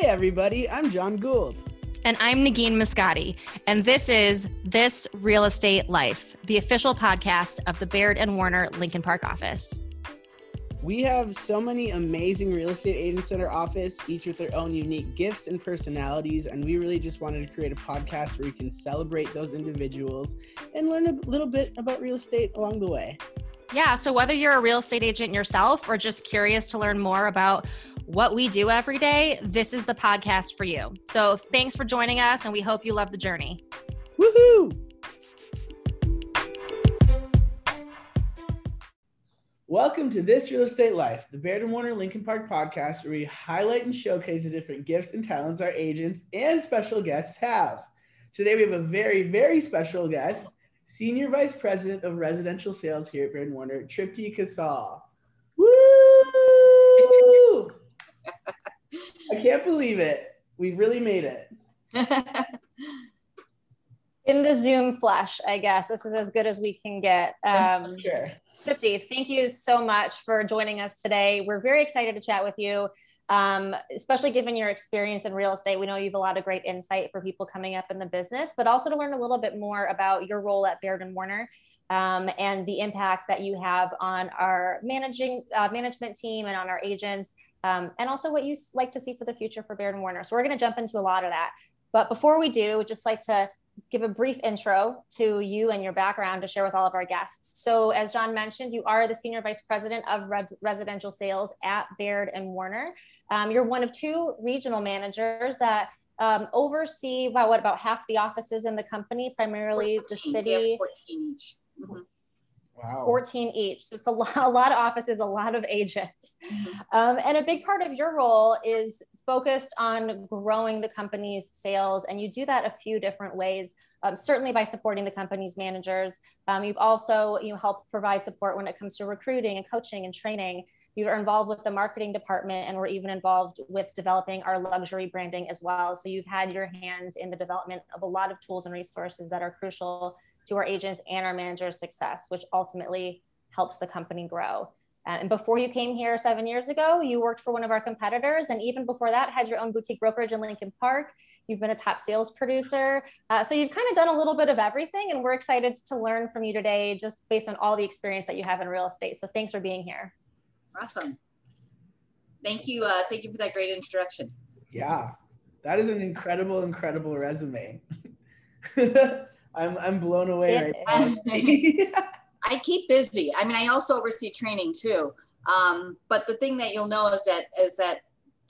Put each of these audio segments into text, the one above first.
Hey, everybody, I'm John Gould. And I'm Negin Moscati. And this is This Real Estate Life, the official podcast of the Baird and Warner Lincoln Park office. We have so many amazing real estate agents in our office, each with their own unique gifts and personalities. And we really just wanted to create a podcast where you can celebrate those individuals and learn a little bit about real estate along the way. Yeah. So, whether you're a real estate agent yourself or just curious to learn more about what we do every day, this is the podcast for you. So, thanks for joining us, and we hope you love the journey. Woohoo! Welcome to This Real Estate Life, the Baird and Warner Lincoln Park podcast, where we highlight and showcase the different gifts and talents our agents and special guests have. Today, we have a very, very special guest, Senior Vice President of Residential Sales here at Baird and Warner, Tripti Kassal. Woo! I can't believe it. We really made it. In the Zoom flesh, I guess. This is as good as we can get. Um, sure. Tripti, thank you so much for joining us today. We're very excited to chat with you, um, especially given your experience in real estate. We know you have a lot of great insight for people coming up in the business, but also to learn a little bit more about your role at Baird and Warner um, and the impact that you have on our managing uh, management team and on our agents, um, and also what you like to see for the future for Baird and Warner. So we're going to jump into a lot of that. But before we do, we'd just like to give a brief intro to you and your background to share with all of our guests. So, as John mentioned, you are the Senior Vice President of Res- Residential Sales at Baird and Warner. Um, you're one of two regional managers that um, oversee about what about half the offices in the company, primarily 14, the city. 14 each. Mm-hmm. Wow. 14 each. So it's a lot, a lot of offices, a lot of agents. Mm-hmm. Um, and a big part of your role is focused on growing the company's sales. And you do that a few different ways, um, certainly by supporting the company's managers. Um, you've also you know, helped provide support when it comes to recruiting and coaching and training. You're involved with the marketing department, and we're even involved with developing our luxury branding as well. So you've had your hand in the development of a lot of tools and resources that are crucial to our agents and our managers' success, which ultimately helps the company grow. Uh, and before you came here seven years ago, you worked for one of our competitors. And even before that, had your own boutique brokerage in Lincoln Park. You've been a top sales producer. Uh, so you've kind of done a little bit of everything. And we're excited to learn from you today, just based on all the experience that you have in real estate. So thanks for being here. Awesome. Thank you. Uh, thank you for that great introduction. Yeah, that is an incredible, incredible resume. I'm I'm blown away right now. I keep busy. I mean, I also oversee training too. Um, but the thing that you'll know is that is that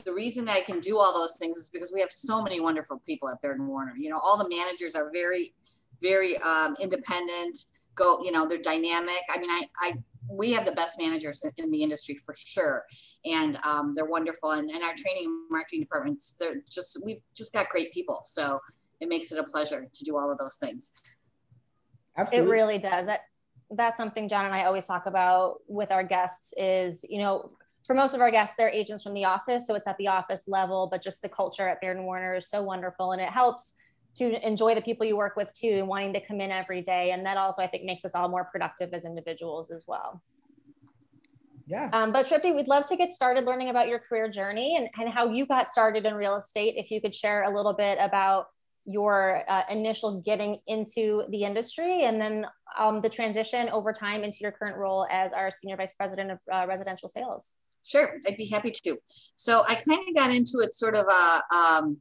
the reason that I can do all those things is because we have so many wonderful people at Baird and Warner. You know, all the managers are very, very um, independent. Go, you know, they're dynamic. I mean, I, I, we have the best managers in the industry for sure, and um, they're wonderful. And, and our training and marketing departments, they're just we've just got great people. So it makes it a pleasure to do all of those things. Absolutely. It really does. That that's something John and I always talk about with our guests is, you know, for most of our guests, they're agents from the office. So it's at the office level, but just the culture at Baird and Warner is so wonderful. And it helps to enjoy the people you work with too, and wanting to come in every day. And that also, I think, makes us all more productive as individuals as well. Yeah. Um, but Tripti, we'd love to get started learning about your career journey and, and how you got started in real estate. If you could share a little bit about your uh, initial getting into the industry and then um, the transition over time into your current role as our senior vice president of uh, residential sales sure i'd be happy to so i kind of got into it sort of a um,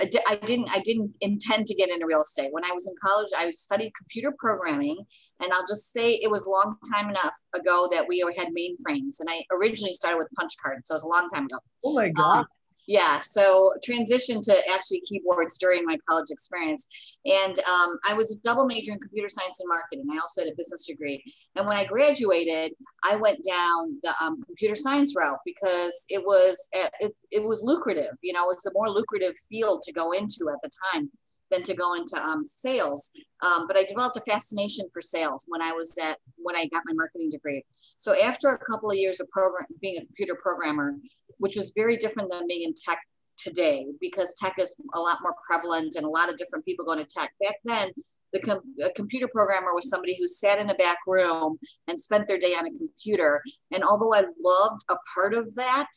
I didn't I didn't intend to get into real estate. When I was in college, I studied computer programming, and I'll just say it was a long time enough ago that we had mainframes. And I originally started with punch cards, so it was a long time ago. Oh my god! Um, yeah so transition to actually keyboards during my college experience. And um, i was a double major in computer science and marketing. I also had a business degree. And when i graduated i went down the um, computer science route because it was it, it was lucrative. You know it's a more lucrative field to go into at the time than to go into um, sales. Um, but I developed a fascination for sales when I was at when I got my marketing degree. So after a couple of years of program being a computer programmer, which was very different than being in tech today because tech is a lot more prevalent and a lot of different people going to tech. Back then, the com- computer programmer was somebody who sat in a back room and spent their day on a computer. And although I loved a part of that,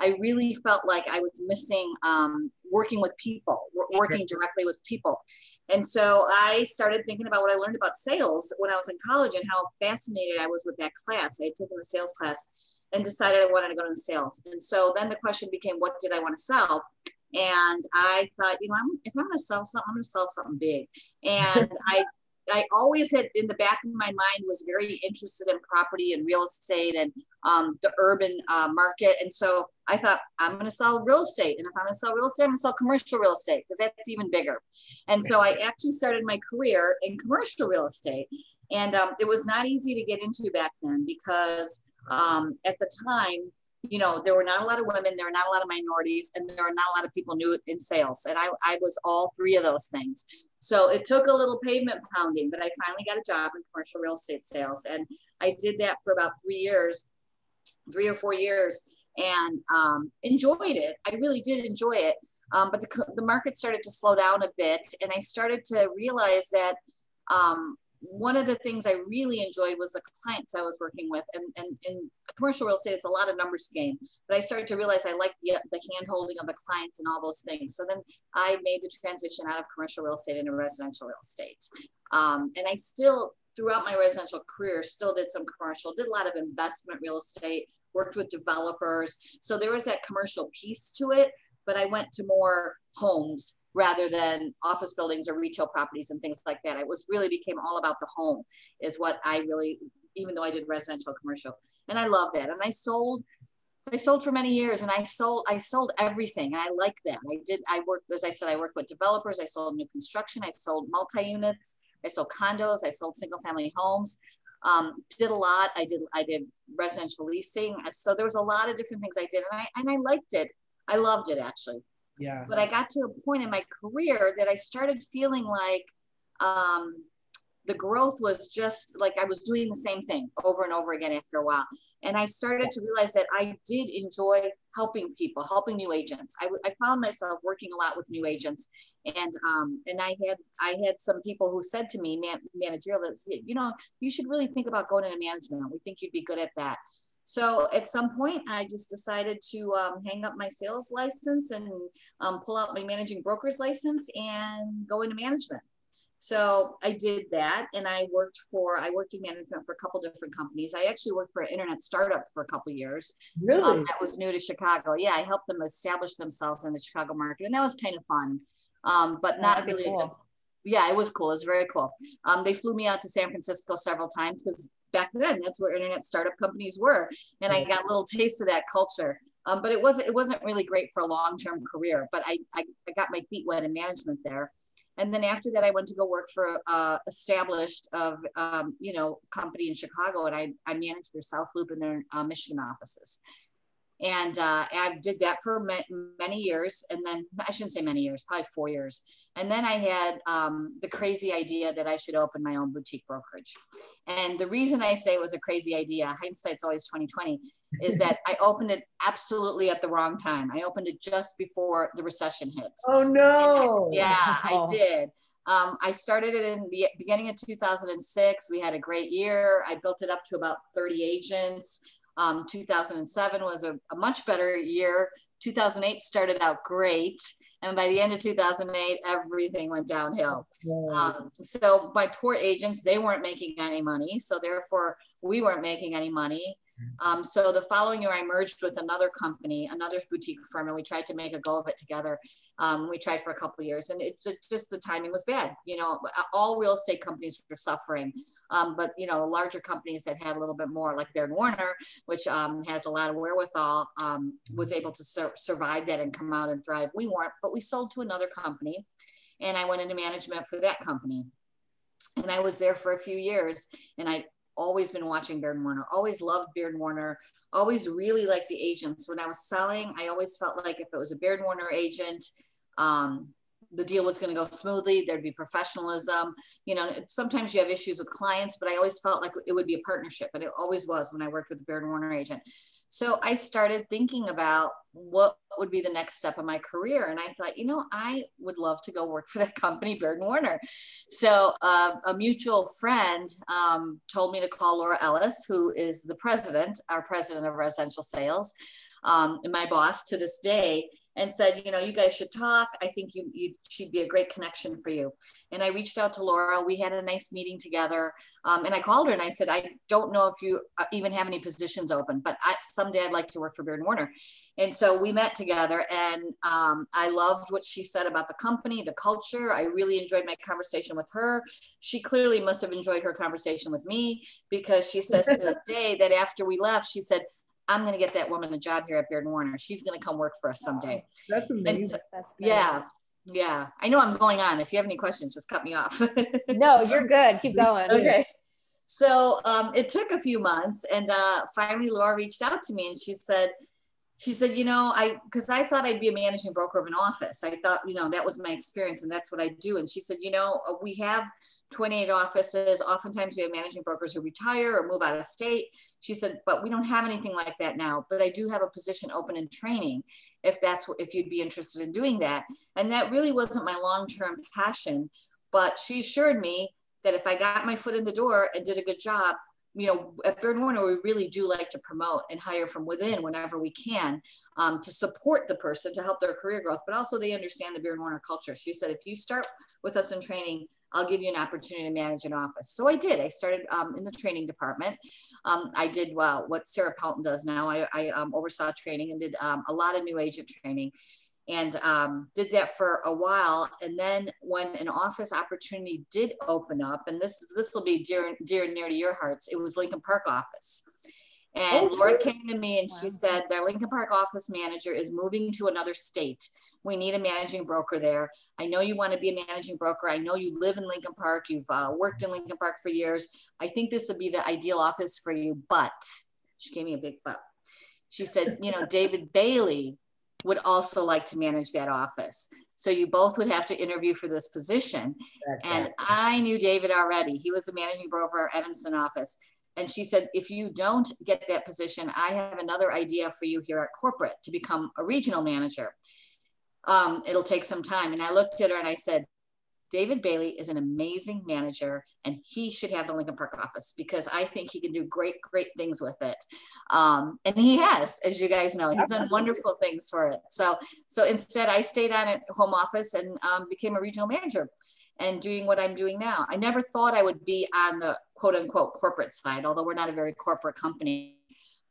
I really felt like I was missing um, working with people, working directly with people. And so I started thinking about what I learned about sales when I was in college and how fascinated I was with that class. I had taken the sales class and decided I wanted to go into sales. And so then the question became, what did I want to sell? And I thought, you know, I'm, if I'm going to sell something, I'm going to sell something big. And I I always had in the back of my mind was very interested in property and real estate and um, the urban uh, market. And so I thought, I'm going to sell real estate. And if I'm going to sell real estate, I'm going to sell commercial real estate because that's even bigger. And so I actually started my career in commercial real estate. And um, it was not easy to get into back then because um, at the time, you know, there were not a lot of women, there were not a lot of minorities, and there were not a lot of people new in sales. And I, I was all three of those things. So it took a little pavement pounding, but I finally got a job in commercial real estate sales. And I did that for about three years, three or four years, and um, enjoyed it. I really did enjoy it. Um, but the, the market started to slow down a bit. And I started to realize that um, one of the things I really enjoyed was the clients I was working with. And, and in commercial real estate, it's a lot of numbers game. But I started to realize I liked the, the hand holding of the clients and all those things. So then I made the transition out of commercial real estate into residential real estate. Um, and I still, throughout my residential career, still did some commercial, did a lot of investment real estate, worked with developers. So there was that commercial piece to it but I went to more homes rather than office buildings or retail properties and things like that. It was really became all about the home is what I really, even though I did residential commercial and I love that. And I sold, I sold for many years and I sold, I sold everything. And I like that. I did, I worked, as I said, I worked with developers. I sold new construction. I sold multi-units. I sold condos. I sold single family homes. Um, did a lot. I did, I did residential leasing. So there was a lot of different things I did and I, and I liked it I loved it actually. Yeah. But I got to a point in my career that I started feeling like um, the growth was just like I was doing the same thing over and over again after a while. And I started to realize that I did enjoy helping people, helping new agents. I, I found myself working a lot with new agents. And um, and I had I had some people who said to me, man, managerial, you know, you should really think about going into management. We think you'd be good at that. So at some point, I just decided to um, hang up my sales license and um, pull out my managing broker's license and go into management. So I did that, and I worked for I worked in management for a couple different companies. I actually worked for an internet startup for a couple years. Really, um, that was new to Chicago. Yeah, I helped them establish themselves in the Chicago market, and that was kind of fun, um, but not really. Cool. Yeah, it was cool. It was very cool. Um, they flew me out to San Francisco several times because back then that's where internet startup companies were and i got a little taste of that culture. Um, but it wasn't it wasn't really great for a long-term career but I, I, I got my feet wet in management there. And then after that i went to go work for a established of um, you know company in chicago and i, I managed their south loop and their uh, michigan offices and uh, I did that for many years. And then I shouldn't say many years, probably four years. And then I had um, the crazy idea that I should open my own boutique brokerage. And the reason I say it was a crazy idea, hindsight's always 2020, is that I opened it absolutely at the wrong time. I opened it just before the recession hit. Oh no! yeah, I did. Um, I started it in the beginning of 2006. We had a great year. I built it up to about 30 agents. Um, 2007 was a, a, much better year. 2008 started out great. And by the end of 2008, everything went downhill. Um, so my poor agents, they weren't making any money. So therefore, we weren't making any money. Um, so the following year, I merged with another company, another boutique firm, and we tried to make a go of it together. Um, we tried for a couple years, and it, it, just the timing was bad. You know, all real estate companies were suffering, um, but you know, larger companies that had a little bit more, like Baird Warner, which um, has a lot of wherewithal, um, was able to sur survive that and come out and thrive. We weren't, but we sold to another company, and I went into management for that company and I was there for a few years and I always been watching Baird Warner, always loved Baird Warner, always really liked the agents. When I was selling, I always felt like if it was a Baird Warner agent, um, the deal was going to go smoothly. There'd be professionalism. You know, sometimes you have issues with clients, but I always felt like it would be a partnership, and it always was when I worked with the Baird Warner agent. So I started thinking about what would be the next step of my career. And I thought, you know, I would love to go work for that company, Baird Warner. So uh, a mutual friend um, told me to call Laura Ellis, who is the president, our president of residential sales. um, and my boss to this day and said, you know, you guys should talk. I think you, you she'd be a great connection for you. And I reached out to Laura. We had a nice meeting together. Um, and I called her and I said, I don't know if you uh, even have any positions open, but I, someday I'd like to work for Baird and Warner. And so we met together and um, I loved what she said about the company, the culture. I really enjoyed my conversation with her. She clearly must have enjoyed her conversation with me because she says to this day that after we left, she said, I'm going to get that woman a job here at Baird and Warner. She's going to come work for us someday. That's amazing. So, That's yeah. Yeah. I know I'm going on. If you have any questions, just cut me off. no, you're good. Keep going. Okay. So um, it took a few months and uh, finally Laura reached out to me and she said, she said, you know, I, cause I thought I'd be a managing broker of an office. I thought, you know, that was my experience and that's what I do. And she said, you know, we have 28 offices. Oftentimes we have managing brokers who retire or move out of state. She said, but we don't have anything like that now, but I do have a position open in training if that's if you'd be interested in doing that. And that really wasn't my long-term passion, but she assured me that if I got my foot in the door and did a good job, you know, at Baird Warner, we really do like to promote and hire from within whenever we can um, to support the person to help their career growth, but also they understand the Baird Warner culture. She said, if you start with us in training, I'll give you an opportunity to manage an office. So I did. I started um, in the training department. Um, I did well, what Sarah Pelton does now. I, I um, oversaw training and did um, a lot of new agent training and um, did that for a while. And then when an office opportunity did open up, and this this will be dear dear near to your hearts, it was Lincoln Park office. And oh, Laura came to me and she said, their Lincoln Park office manager is moving to another state. We need a managing broker there. I know you want to be a managing broker. I know you live in Lincoln Park. You've uh, worked in Lincoln Park for years. I think this would be the ideal office for you. But she gave me a big but. She said, you know, David Bailey would also like to manage that office. So you both would have to interview for this position. And I knew David already. He was the managing broker at Evanston office. And she said, if you don't get that position, I have another idea for you here at corporate to become a regional manager um, it'll take some time. And I looked at her and I said, David Bailey is an amazing manager and he should have the Lincoln Park office because I think he can do great, great things with it. Um, and he has, as you guys know, he's done wonderful things for it. So, so instead I stayed on at home office and um, became a regional manager and doing what I'm doing now. I never thought I would be on the quote unquote corporate side, although we're not a very corporate company,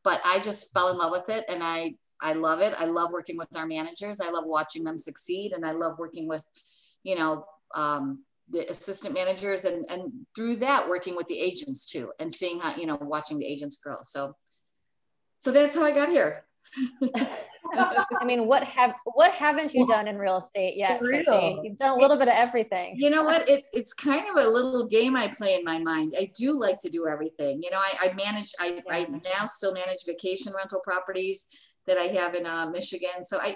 but I just fell in love with it and I I love it. I love working with our managers. I love watching them succeed, and I love working with, you know, um, the assistant managers, and and through that working with the agents too, and seeing how you know watching the agents grow. So, so that's how I got here. I mean, what have what haven't you done in real estate yet? You've done a little bit of everything. You know what? It, it's kind of a little game I play in my mind. I do like to do everything. You know, I, I manage. I, I now still manage vacation rental properties that I have in uh, Michigan. So I,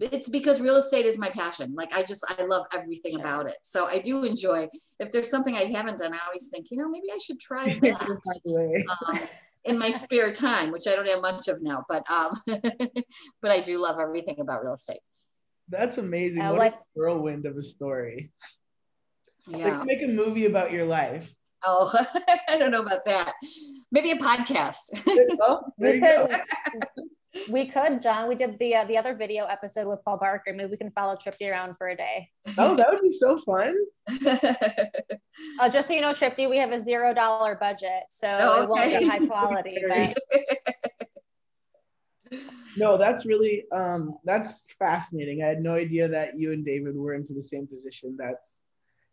it's because real estate is my passion. Like I just, I love everything about it. So I do enjoy, if there's something I haven't done, I always think, you know, maybe I should try that um, in my spare time, which I don't have much of now, but, um, but I do love everything about real estate. That's amazing. Uh, what a whirlwind of a story. Yeah. Let's make a movie about your life. Oh, I don't know about that. Maybe a podcast. there you go we could, John. We did the uh, the other video episode with Paul Barker. Maybe we can follow Tripti around for a day. Oh, that would be so fun. uh, just so you know, Tripti, we have a zero dollar budget, so oh, okay. it won't be high quality. but... No, that's really um, that's fascinating. I had no idea that you and David were into the same position. That's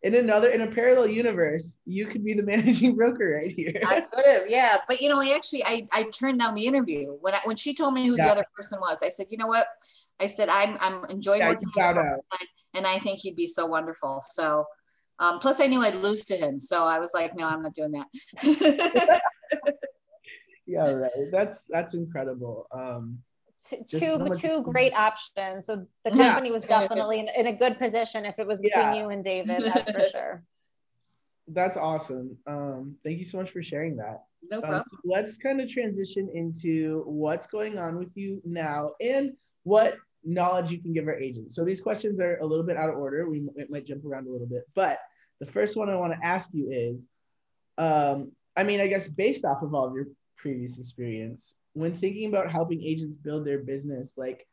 in another in a parallel universe, you could be the managing broker right here. I could have, yeah. But you know, I actually I, I turned down the interview when I, when she told me who yeah. the other person was. I said, you know what? I said I'm I'm enjoying yeah, working with him, and I think he'd be so wonderful. So um, plus I knew I'd lose to him, so I was like, no, I'm not doing that. yeah, right. That's that's incredible. Um, two two great options. So the company yeah. was definitely in, in, a good position if it was between yeah. you and David, that's for sure. That's awesome. Um, thank you so much for sharing that. No um, problem. Um, so let's kind of transition into what's going on with you now and what knowledge you can give our agents. So these questions are a little bit out of order. We might jump around a little bit, but the first one I want to ask you is, um, I mean, I guess based off of all of your previous experience, when thinking about helping agents build their business, like,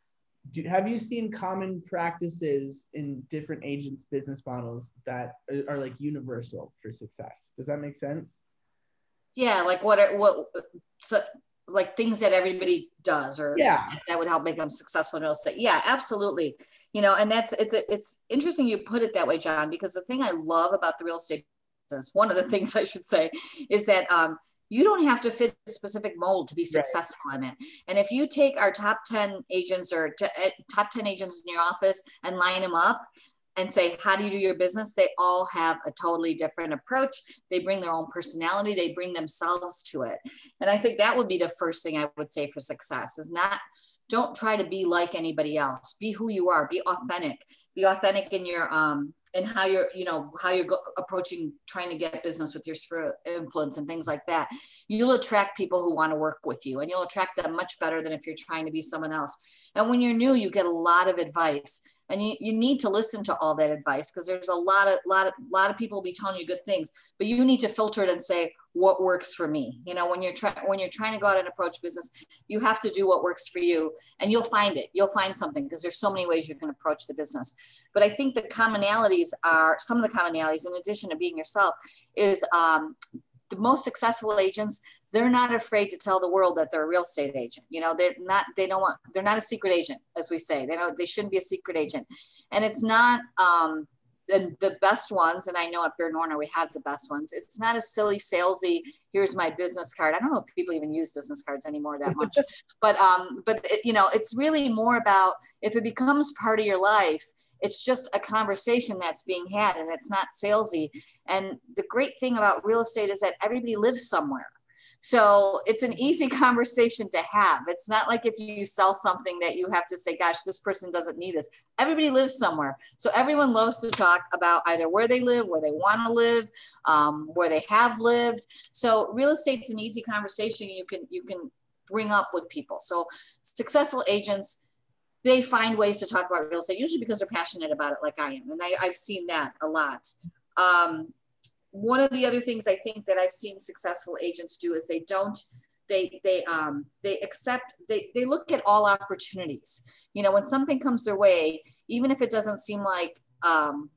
do, have you seen common practices in different agents' business models that are, are like universal for success? Does that make sense? Yeah, like what are what so like things that everybody does or yeah that would help make them successful in real estate. Yeah, absolutely. You know, and that's it's a, it's interesting you put it that way, John, because the thing I love about the real estate business, one of the things I should say, is that um, you don't have to fit a specific mold to be successful right. in it. And if you take our top 10 agents or t- eh, top 10 agents in your office and line them up and say, How do you do your business? They all have a totally different approach. They bring their own personality, they bring themselves to it. And I think that would be the first thing I would say for success is not don't try to be like anybody else. Be who you are. Be authentic. Be authentic in your um and how you're you know how you're go- approaching trying to get business with your sphere influence and things like that. You'll attract people who want to work with you and you'll attract them much better than if you're trying to be someone else. And when you're new you get a lot of advice and you, you need to listen to all that advice because there's a lot of lot of lot of people be telling you good things but you need to filter it and say what works for me? You know when you're trying when you're trying to go out and approach business you have to do what works for you and you'll find it. You'll find something because there's so many ways you can approach the business. But i think the commonalities are some of the commonalities in addition to being yourself is um, the most successful agents they're not afraid to tell the world that they're a real estate agent. You know they're not they don't want they're not a secret agent as we say. They don't they shouldn't be a secret agent. And it's not um the, the best ones, and I know at Baird Warner we have the best ones. It's not a silly salesy. Here's my business card. I don't know if people even use business cards anymore that much, but um, but it, you know, it's really more about if it becomes part of your life, it's just a conversation that's being had, and it's not salesy. And the great thing about real estate is that everybody lives somewhere. So it's an easy conversation to have. It's not like if you sell something that you have to say, gosh, this person doesn't need this. Everybody lives somewhere. So everyone loves to talk about either where they live, where they want to live, um, where they have lived. So real estate's an easy conversation you can you can bring up with people. So successful agents, they find ways to talk about real estate, usually because they're passionate about it like I am. And I, have seen that a lot. Um, one of the other things I think that I've seen successful agents do is they don't they they um they accept they they look at all opportunities. You know, when something comes their way, even if it doesn't seem like um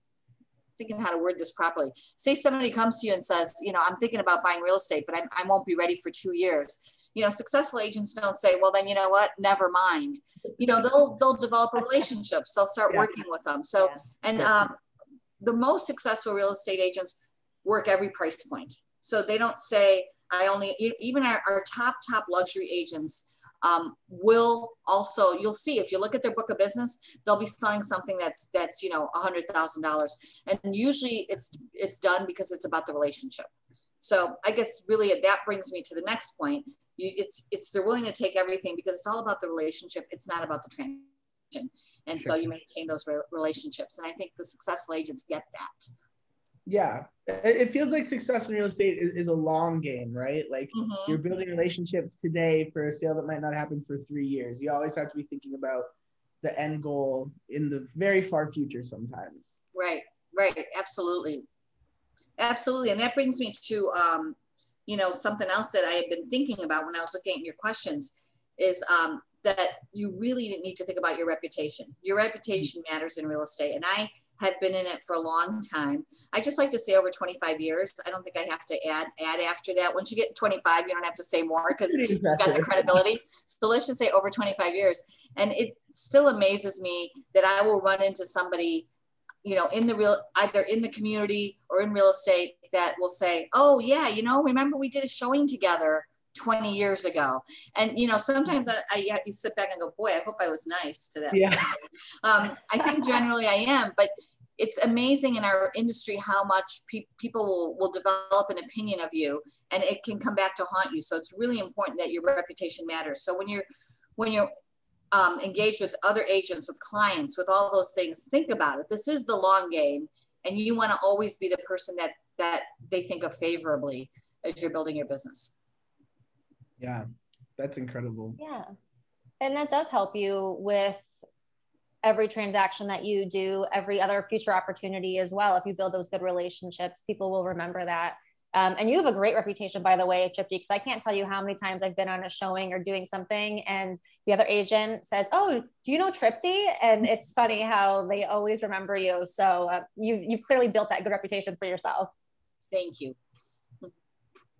thinking how to word this properly. Say somebody comes to you and says, you know, I'm thinking about buying real estate, but I, I won't be ready for two years. You know, successful agents don't say, well, then you know what, never mind. You know, they'll they'll develop relationships. They'll start yeah. working with them. So, yeah. and um, the most successful real estate agents work every price point. So they don't say, I only, even our, our top, top luxury agents um, will also, you'll see if you look at their book of business, they'll be selling something that's, that's, you know, a hundred thousand dollars. And usually it's, it's done because it's about the relationship. So I guess really that brings me to the next point. You, it's, it's, they're willing to take everything because it's all about the relationship. It's not about the transaction. And so you maintain those relationships. And I think the successful agents get that yeah it feels like success in real estate is, is a long game right? Like mm-hmm. you're building relationships today for a sale that might not happen for three years. You always have to be thinking about the end goal in the very far future sometimes. Right right absolutely. Absolutely and that brings me to um you know something else that i had been thinking about when i was looking at your questions is um that you really need to think about your reputation. Your reputation matters in real estate and i have been in it for a long time. I just like to say over 25 years. I don't think I have to add add after that. Once you get 25, you don't have to say more because you've got the credibility. So let's just say over 25 years. And it still amazes me that I will run into somebody, you know, in the real either in the community or in real estate that will say, "Oh yeah, you know, remember we did a showing together." 20 years ago. And, you know, sometimes I, I, you sit back and go, boy, I hope I was nice to them. Yeah. Um, I think generally I am, but it's amazing in our industry how much pe- people will, will develop an opinion of you and it can come back to haunt you. So it's really important that your reputation matters. So when you're, when you're um, engaged with other agents, with clients, with all those things, think about it. This is the long game and you want to always be the person that, that they think of favorably as you're building your business. Yeah, that's incredible. Yeah. And that does help you with every transaction that you do, every other future opportunity as well. If you build those good relationships, people will remember that Um, and you have a great reputation, by the way, Tripti, because I can't tell you how many times I've been on a showing or doing something, and the other agent says, "Oh, do you know Tripti?" And it's funny how they always remember you. So uh, you you've clearly built that good reputation for yourself. Thank you.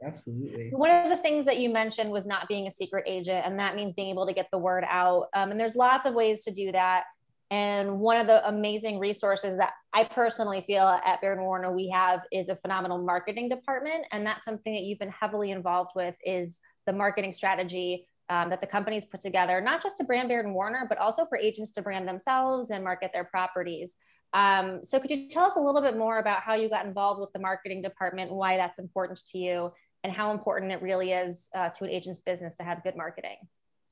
Absolutely. One of the things that you mentioned was not being a secret agent, and that means being able to get the word out. Um, and there's lots of ways to do that. And one of the amazing resources that I personally feel at Baird Warner we have is a phenomenal marketing department, and that's something that you've been heavily involved with is the marketing strategy um, that the companies put together, not just to brand Baird and Warner, but also for agents to brand themselves and market their properties. Um, so could you tell us a little bit more about how you got involved with the marketing department, why that's important to you, and how important it really is uh, to an agent's business to have good marketing?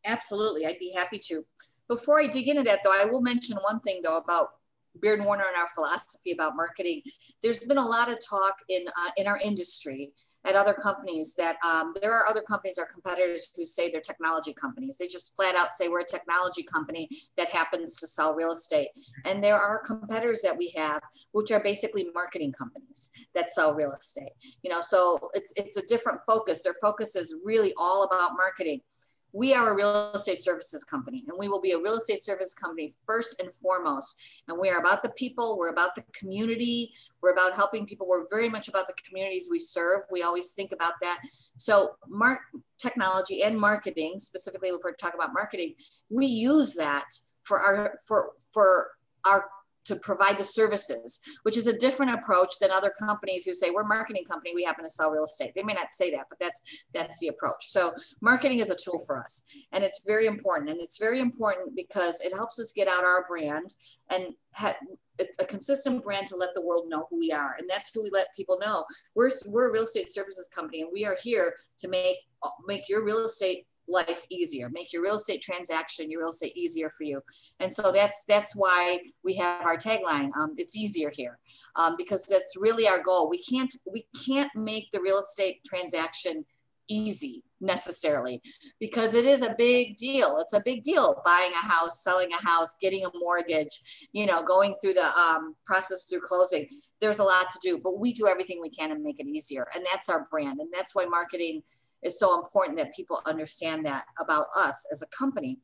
Absolutely, I'd be happy to. Before I dig into that, though, I will mention one thing though about Baird Warner and our philosophy about marketing. There's been a lot of talk in uh, in our industry at other companies that um, there are other companies, our competitors, who say they're technology companies. They just flat out say we're a technology company that happens to sell real estate. And there are competitors that we have, which are basically marketing companies that sell real estate. You know, so it's it's a different focus. Their focus is really all about marketing we are a real estate services company and we will be a real estate service company first and foremost. And we are about the people we're about the community we're about helping people we're very much about the communities we serve. We always think about that. So mark technology and marketing specifically if we're talking about marketing we use that for our for for our to provide the services, which is a different approach than other companies who say we're a marketing company, we happen to sell real estate. They may not say that, but that's that's the approach. So marketing is a tool for us, and it's very important. And it's very important because it helps us get out our brand and a consistent brand to let the world know who we are and that's who we let people know we're, we're a real estate services company and we are here to make make your real estate life easier. Make your real estate transaction your real estate easier for you. And so that's that's why we have our tagline um, it's easier here um, because that's really our goal. We can't we can't make the real estate transaction easy necessarily because it is a big deal. It's a big deal buying a house selling a house getting a mortgage you know going through the um, process through closing. There's a lot to do but we do everything we can to make it easier. And that's our brand. And that's why marketing is so important that people understand that about us as a company.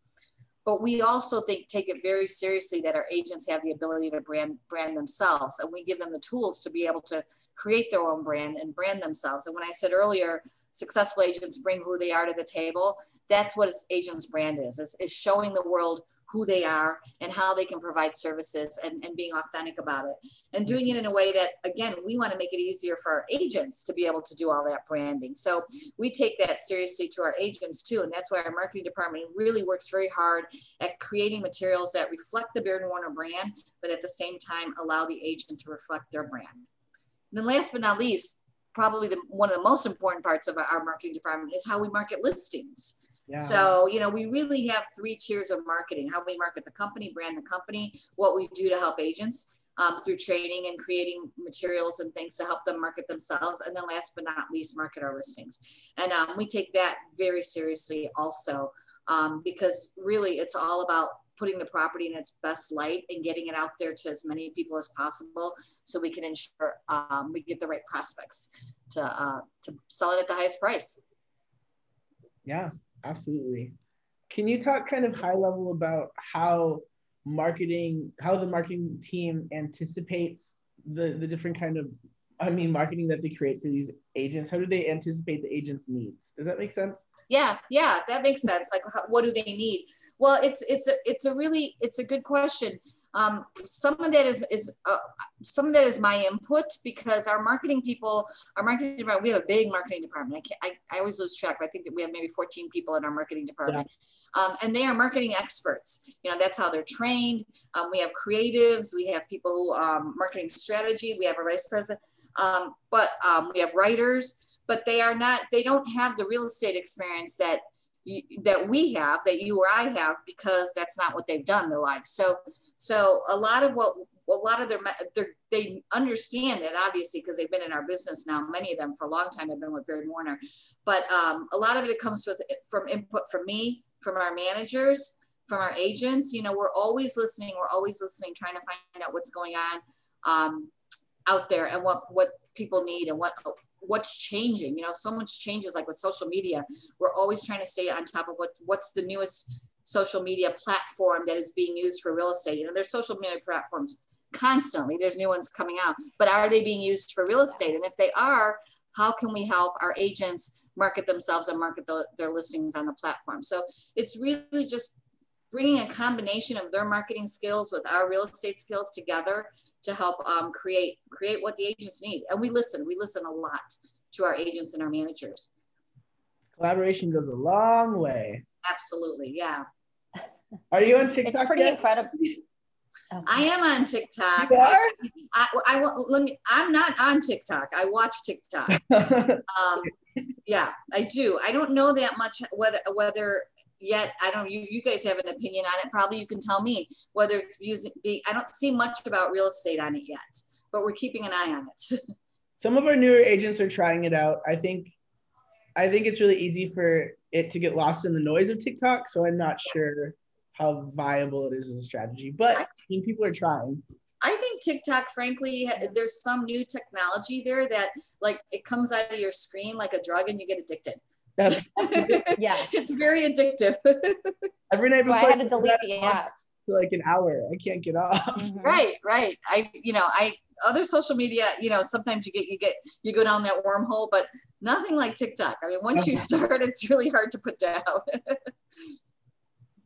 But we also think take it very seriously that our agents have the ability to brand brand themselves, and we give them the tools to be able to create their own brand and brand themselves. And when I said earlier, successful agents bring who they are to the table. That's what agents' brand is: is, is showing the world who they are and how they can provide services and, and being authentic about it. And mm-hmm. doing it in a way that again we want to make it easier for our agents to be able to do all that branding. So we take that seriously to our agents too and that's why our marketing department really works very hard at creating materials that reflect the Baird and Warner brand but at the same time allow the agent to reflect their brand. And then last but not least probably the, one of the most important parts of our marketing department is how we market listings so, you know, we really have three tiers of marketing how we market the company, brand the company, what we do to help agents um, through training and creating materials and things to help them market themselves. And then last but not least, market our listings. And um, we take that very seriously also um, because really it's all about putting the property in its best light and getting it out there to as many people as possible so we can ensure um, we get the right prospects to, uh, to sell it at the highest price. Yeah, absolutely. Can you talk kind of high level about how marketing, how the marketing team anticipates the the different kind of, I mean, marketing that they create for these agents? How do they anticipate the agents' needs? Does that make sense? Yeah, yeah, that makes sense. Like, what do they need? Well, it's it's a it's a really it's a good question. Um, some of that is is uh, some of that is my input because our marketing people, our marketing department, we have a big marketing department. I, I, I always lose track, but I think that we have maybe 14 people in our marketing department, yeah. um, and they are marketing experts. You know, that's how they're trained. Um, we have creatives, we have people who um, marketing strategy, we have a vice president, um, but um, we have writers, but they are not. They don't have the real estate experience that that we have, that you or I have, because that's not what they've done their lives. So so a lot of what a lot of their, they understand it obviously because they've been in our business now. Many of them for a long time have been with Baird Warner, but um, a lot of it comes with from input from me, from our managers, from our agents. You know, we're always listening. We're always listening, trying to find out what's going on um, out there and what what people need and what what's changing. You know, so much changes like with social media. We're always trying to stay on top of what what's the newest social media platform that is being used for real estate. You know, there's social media platforms constantly. There's new ones coming out, but are they being used for real estate? And if they are, how can we help our agents market themselves and market the, their listings on the platform? So it's really just bringing a combination of their marketing skills with our real estate skills together to help um, create create what the agents need. And we listen. We listen a lot to our agents and our managers. Collaboration goes a long way. Absolutely, yeah. Are you on TikTok? It's pretty yet? incredible. Okay. I am on TikTok. You are? I, I, I, let me. I'm not on TikTok. I watch TikTok. um, yeah, I do. I don't know that much whether whether yet. I don't. You you guys have an opinion on it. Probably you can tell me whether it's using. The, I don't see much about real estate on it yet, but we're keeping an eye on it. Some of our newer agents are trying it out. I think. I think it's really easy for it to get lost in the noise of TikTok. So I'm not sure how viable it is as a strategy, but I mean, people are trying. I think TikTok, frankly, there's some new technology there that like it comes out of your screen like a drug and you get addicted. yeah, it's very addictive. Every night so I had to delete the app for like an hour. I can't get off. Mm-hmm. Right, right. I, you know, I other social media, you know, sometimes you get you get you go down that wormhole, but nothing like TikTok. I mean, once you start, it's really hard to put down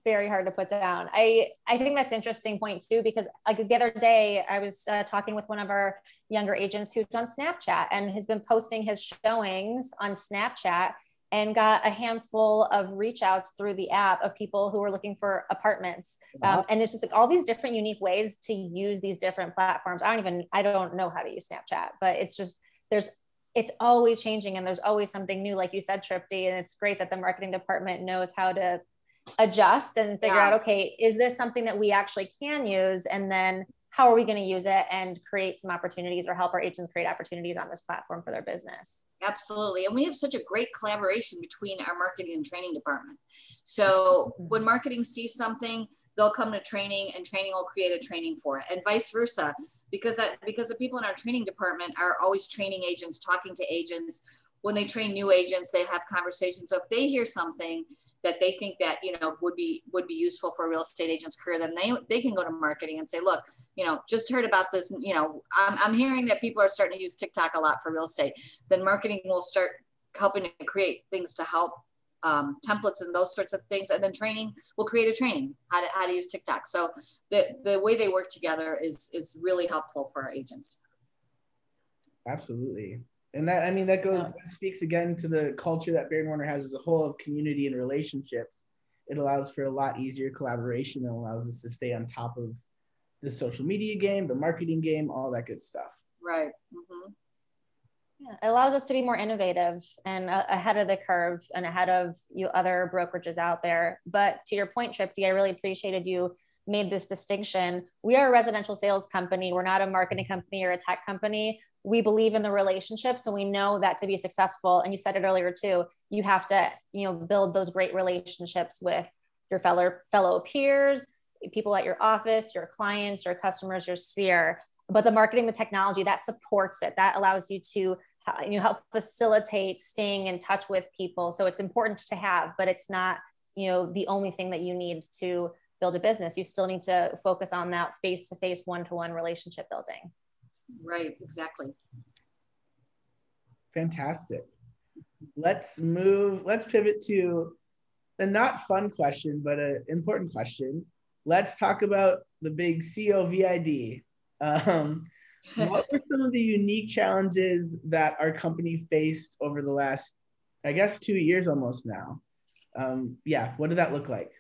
very hard to put down. I I think that's interesting point too because like the other day I was uh, talking with one of our younger agents who's on Snapchat and has been posting his showings on Snapchat and got a handful of reach outs through the app of people who were looking for apartments. Um, and it's just like all these different unique ways to use these different platforms. I don't even I don't know how to use Snapchat, but it's just there's it's always changing and there's always something new, like you said, tripty And it's great that the marketing department knows how to adjust and figure yeah. out okay is this something that we actually can use? And then how are we going to use it and create some opportunities or help our agents create opportunities on this platform for their business? Absolutely. And we have such a great collaboration between our marketing and training department. So mm-hmm. when marketing sees something they'll come to training and training will create a training for it and vice versa. Because uh, because the people in our training department are always training agents talking to agents when they train new agents they have conversations. So if they hear something that they think that you know would be would be useful for a real estate agent's career then they they can go to marketing and say look you know just heard about this you know i'm, I'm hearing that people are starting to use tiktok a lot for real estate. Then marketing will start helping to create things to help um, templates and those sorts of things. And then training will create a training how to, how to use tiktok. So the the way they work together is is really helpful for our agents. Absolutely and that I mean that goes that speaks again to the culture that Baird Warner has as a whole of community and relationships. It allows for a lot easier collaboration and allows us to stay on top of the social media game, the marketing game, all that good stuff. Right. Mm-hmm. Yeah, it allows us to be more innovative and uh, ahead of the curve and ahead of you other brokerages out there. But to your point, Tripti, I really appreciated you made this distinction. We are a residential sales company. We're not a marketing company or a tech company we believe in the relationship so we know that to be successful and you said it earlier too you have to you know build those great relationships with your fellow fellow peers people at your office your clients your customers your sphere. But the marketing the technology that supports it. That allows you to uh, you know help facilitate staying in touch with people. So it's important to have but it's not you know the only thing that you need to build a business. You still need to focus on that face to face one to one relationship building Right, exactly. Fantastic. Let's move, let's pivot to a not fun question, but an important question. Let's talk about the big COVID. Um, what were some of the unique challenges that our company faced over the last, I guess, two years almost now? Um, yeah, what did that look like?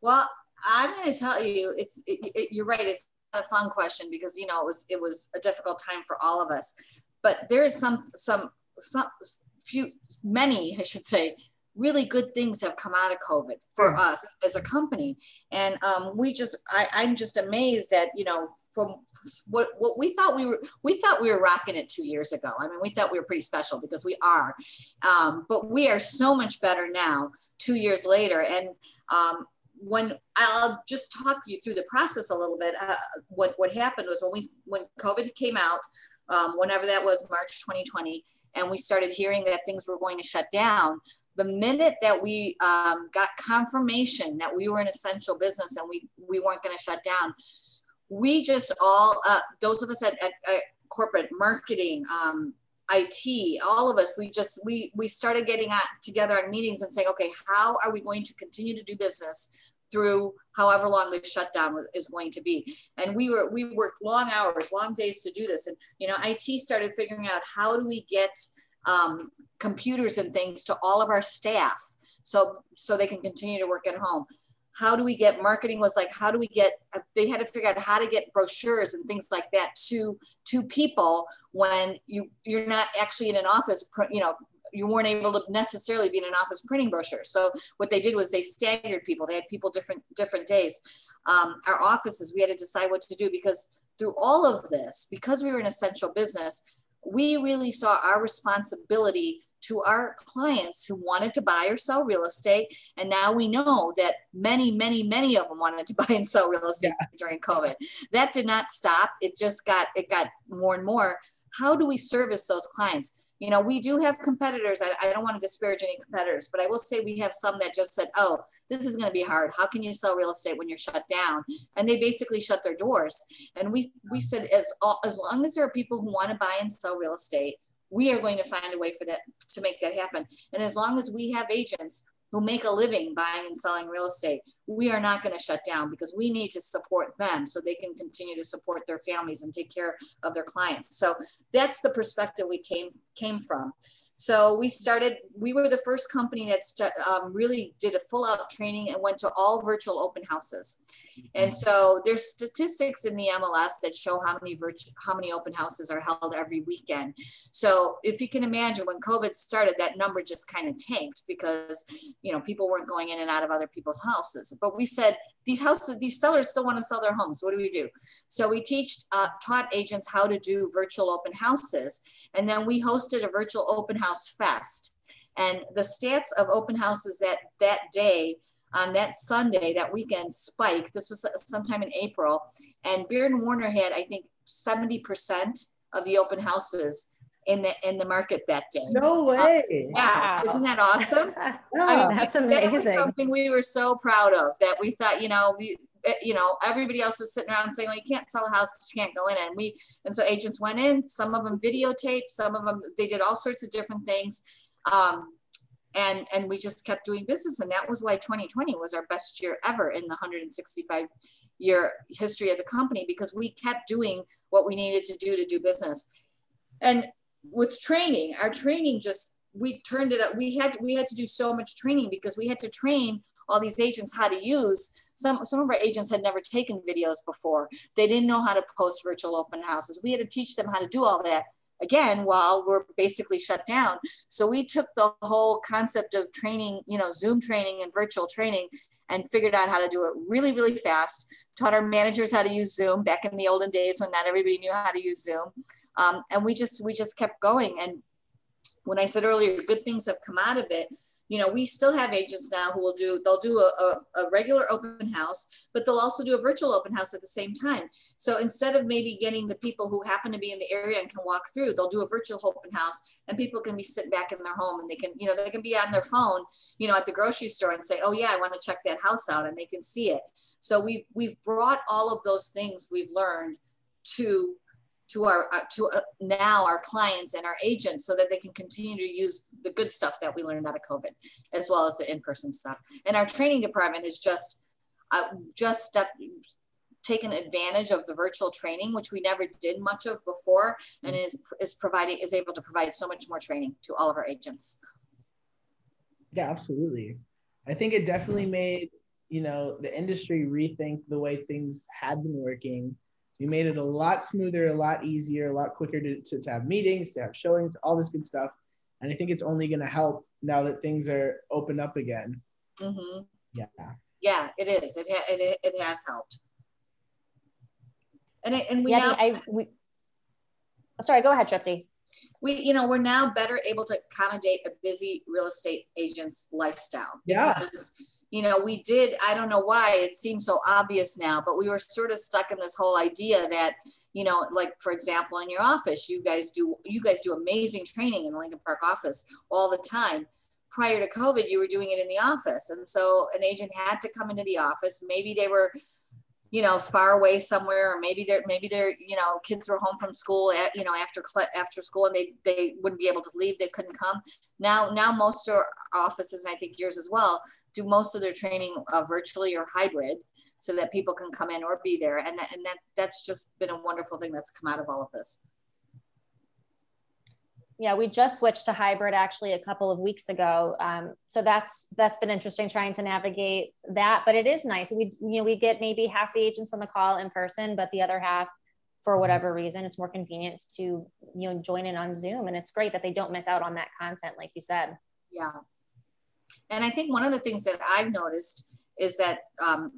Well, I'm going to tell you, it's it, it, you're right. It's a fun question because you know it was it was a difficult time for all of us. But there's some some some few many I should say really good things have come out of COVID for us as a company. And um, we just, I, I'm just amazed at, you know, from what, what we thought we were, we thought we were rocking it two years ago. I mean, we thought we were pretty special because we are, um, but we are so much better now, two years later. And um, when I'll just talk you through the process a little bit. Uh, what what happened was when we when COVID came out, um, whenever that was, March 2020, and we started hearing that things were going to shut down. The minute that we um, got confirmation that we were an essential business and we, we weren't going to shut down, we just all, uh, those of us at, at, at corporate marketing, um, IT, all of us, we just we we started getting at, together on meetings and saying, okay, how are we going to continue to do business through however long the shutdown is going to be? And we were we worked long hours, long days to do this. And you know, IT started figuring out how do we get um, computers and things to all of our staff so so they can continue to work at home how do we get marketing was like how do we get they had to figure out how to get brochures and things like that to to people when you you're not actually in an office you know you weren't able to necessarily be in an office printing brochures so what they did was they staggered people they had people different different days um, our offices we had to decide what to do because through all of this because we were an essential business we really saw our responsibility to our clients who wanted to buy or sell real estate. And now we know that many, many, many of them wanted to buy and sell real estate yeah. during COVID. That did not stop. It just got, it got more and more. How do we service those clients? You know, we do have competitors. I, I don't want to disparage any competitors, but I will say we have some that just said, oh, this is going to be hard. How can you sell real estate when you're shut down? And they basically shut their doors. And we, we said, as, as long as there are people who want to buy and sell real estate, we are going to find a way for that to make that happen. And as long as we have agents who make a living buying and selling real estate, we are not going to shut down because we need to support them so they can continue to support their families and take care of their clients. So that's the perspective we came came from. So we started, we were the first company that um, really did a full out training and went to all virtual open houses. And mm-hmm. so there's statistics in the MLS that show how many virtual, how many open houses are held every weekend. So if you can imagine when COVID started, that number just kind of tanked because, you know, people weren't going in and out of other people's houses. But we said these houses, these sellers still want to sell their homes. What do we do? So we teach, uh, taught agents how to do virtual open houses. And then we hosted a virtual open house fest. And the stats of open houses that that day on that Sunday, that weekend spiked. This was sometime in April. And Baird and Warner had, I think, 70% of the open houses in the in the market that day. No way. Uh, yeah. Wow. Isn't that awesome? yeah, I mean, that's amazing. That was something we were so proud of that we thought, you know, we, eh, you know, everybody else is sitting around saying, well, you can't sell a house because you can't go in. And we, and so agents went in, some of them videotaped, some of them, they did all sorts of different things. Um, and and we just kept doing business and that was why 2020 was our best year ever in the 165 year history of the company because we kept doing what we needed to do to do business and with training our training just we turned it up we had we had to do so much training because we had to train all these agents how to use some some of our agents had never taken videos before they didn't know how to post virtual open houses we had to teach them how to do all that again while we're basically shut down. So we took the whole concept of training, you know, Zoom training and virtual training and figured out how to do it really, really fast. Taught our managers how to use Zoom back in the olden days when not everybody knew how to use Zoom. Um, and we just we just kept going. And when I said earlier, good things have come out of it you know, we still have agents now who will do, they'll do a, a, a, regular open house, but they'll also do a virtual open house at the same time. So instead of maybe getting the people who happen to be in the area and can walk through, they'll do a virtual open house and people can be sitting back in their home and they can, you know, they can be on their phone, you know, at the grocery store and say, oh yeah, I want to check that house out and they can see it. So we've, we've brought all of those things we've learned to to our uh, to uh, now our clients and our agents so that they can continue to use the good stuff that we learned out of covid as well as the in-person stuff. And our training department is just uh, just step taken advantage of the virtual training which we never did much of before and is is providing is able to provide so much more training to all of our agents. Yeah absolutely. I think it definitely made you know the industry rethink the way things had been working we made it a lot smoother, a lot easier, a lot quicker to, to, to have meetings, to have showings, all this good stuff. And I think it's only going to help now that things are opened up again. Mm-hmm. Yeah. Yeah, it is. It, ha- it, it has helped. And, it, and we yeah, now. I, we, sorry, go ahead, Tripti. We, you know, we're now better able to accommodate a busy real estate agent's lifestyle. Yeah. Because you know, we did, I don't know why it seems so obvious now, but we were sort of stuck in this whole idea that, you know, like for example, in your office, you guys do, you guys do amazing training in the Lincoln Park office all the time. Prior to COVID, you were doing it in the office. And so an agent had to come into the office. Maybe they were you know far away somewhere or maybe they're maybe they're you know kids were home from school at you know after after school and they they wouldn't be able to leave they couldn't come. Now now most of offices and i think yours as well do most of their training uh, virtually or hybrid so that people can come in or be there. And, and that that's just been a wonderful thing that's come out of all of this yeah we just switched to hybrid actually a couple of weeks ago. Um, so that's that's been interesting trying to navigate that but it is nice. We you know we get maybe half the agents on the call in person but the other half for whatever reason it's more convenient to you know join in on zoom and it's great that they don't miss out on that content like you said. Yeah. And i think one of the things that i've noticed is that um,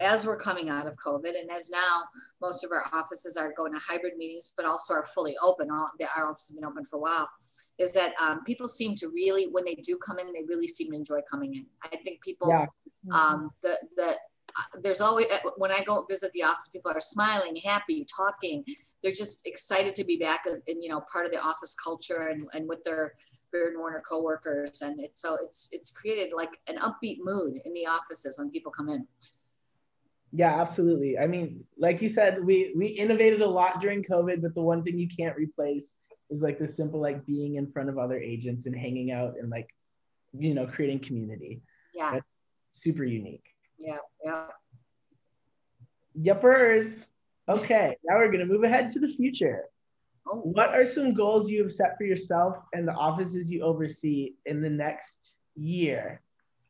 as we're coming out of COVID and as now most of our offices are going to hybrid meetings, but also are fully open, all our offices have been open for a while, is that um, people seem to really, when they do come in, they really seem to enjoy coming in. I think people, yeah. um, the, the, uh, there's always, uh, when I go visit the office, people are smiling, happy, talking. They're just excited to be back and, you know, part of the office culture and, and with their, and Warner coworkers. And it's, so it's, it's created like an upbeat mood in the offices when people come in. Yeah, absolutely. I mean, like you said, we we innovated a lot during COVID, but the one thing you can't replace is like the simple like being in front of other agents and hanging out and like you know creating community. Yeah. That's super unique. Yeah, yeah. Yuppers. Okay, now we're gonna move ahead to the future. Oh. What are some goals you have set for yourself and the offices you oversee in the next year?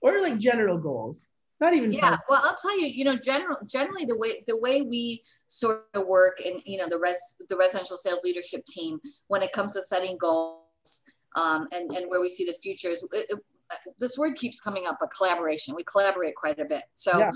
Or like general goals? Not even yeah well i'll tell you you know general generally the way the way we sort of work in you know the res the residential sales leadership team when it comes to setting goals um, and and where we see the futures it, it, this word keeps coming up but collaboration we collaborate quite a bit so yeah.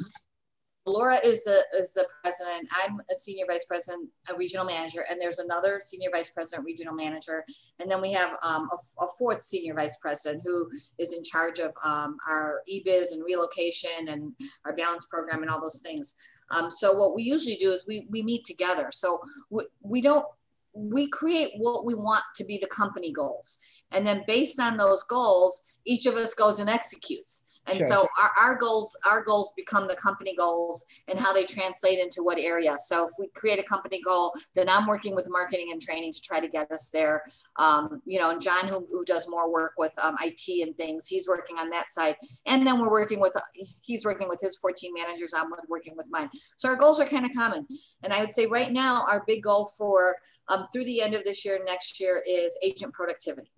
Laura is the is the president. I'm a senior vice president, a regional manager, and there's another senior vice president, regional manager, and then we have um, a, a, fourth senior vice president who is in charge of um, our eBiz and relocation and our balance program and all those things. Um, so what we usually do is we we meet together. So we, we don't we create what we want to be the company goals, and then based on those goals, each of us goes and executes. And so our, our goals, our goals become the company goals and how they translate into what area. So if we create a company goal, then I'm working with marketing and training to try to get us there. Um, you know, and John, who, who does more work with um, IT and things, he's working on that side. And then we're working with, he's working with his 14 managers. I'm with, working with mine. So our goals are kind of common. And I would say right now, our big goal for um, through the end of this year, next year is agent productivity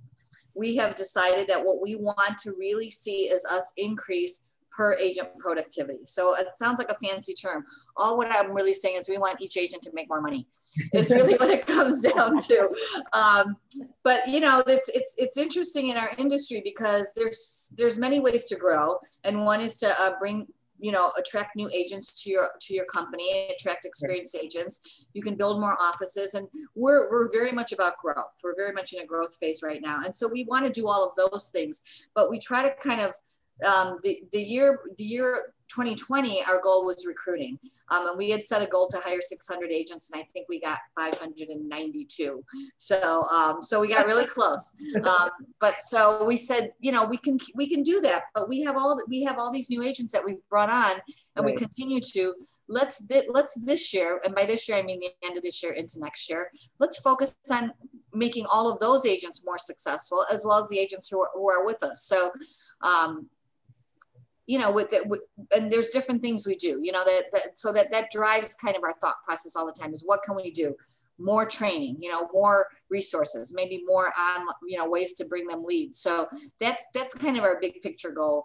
we have decided that what we want to really see is us increase per agent productivity. So it sounds like a fancy term. All what I'm really saying is we want each agent to make more money. It's really what it comes down to. Um, but you know, it's it's it's interesting in our industry because there's there's many ways to grow, and one is to uh, bring you know attract new agents to your to your company attract experienced agents. You can build more offices and we're, we're very much about growth. We're very much in a growth phase right now. And so we want to do all of those things but we try to kind of um, the, the year the year 2020, our goal was recruiting. Um, and we had set a goal to hire 600 agents, and I think we got 592. So, um, so we got really close. Um, but so we said, you know, we can we can do that. But we have all we have all these new agents that we brought on, and right. we continue to. Let's let's this year, and by this year I mean the end of this year into next year. Let's focus on making all of those agents more successful, as well as the agents who are, who are with us. So. Um, you know with, that and there's different things we do you know that, that so that that drives kind of our thought process all the time is what can we do? More training you know more resources maybe more on you know ways to bring them leads. So that's that's kind of our big picture goal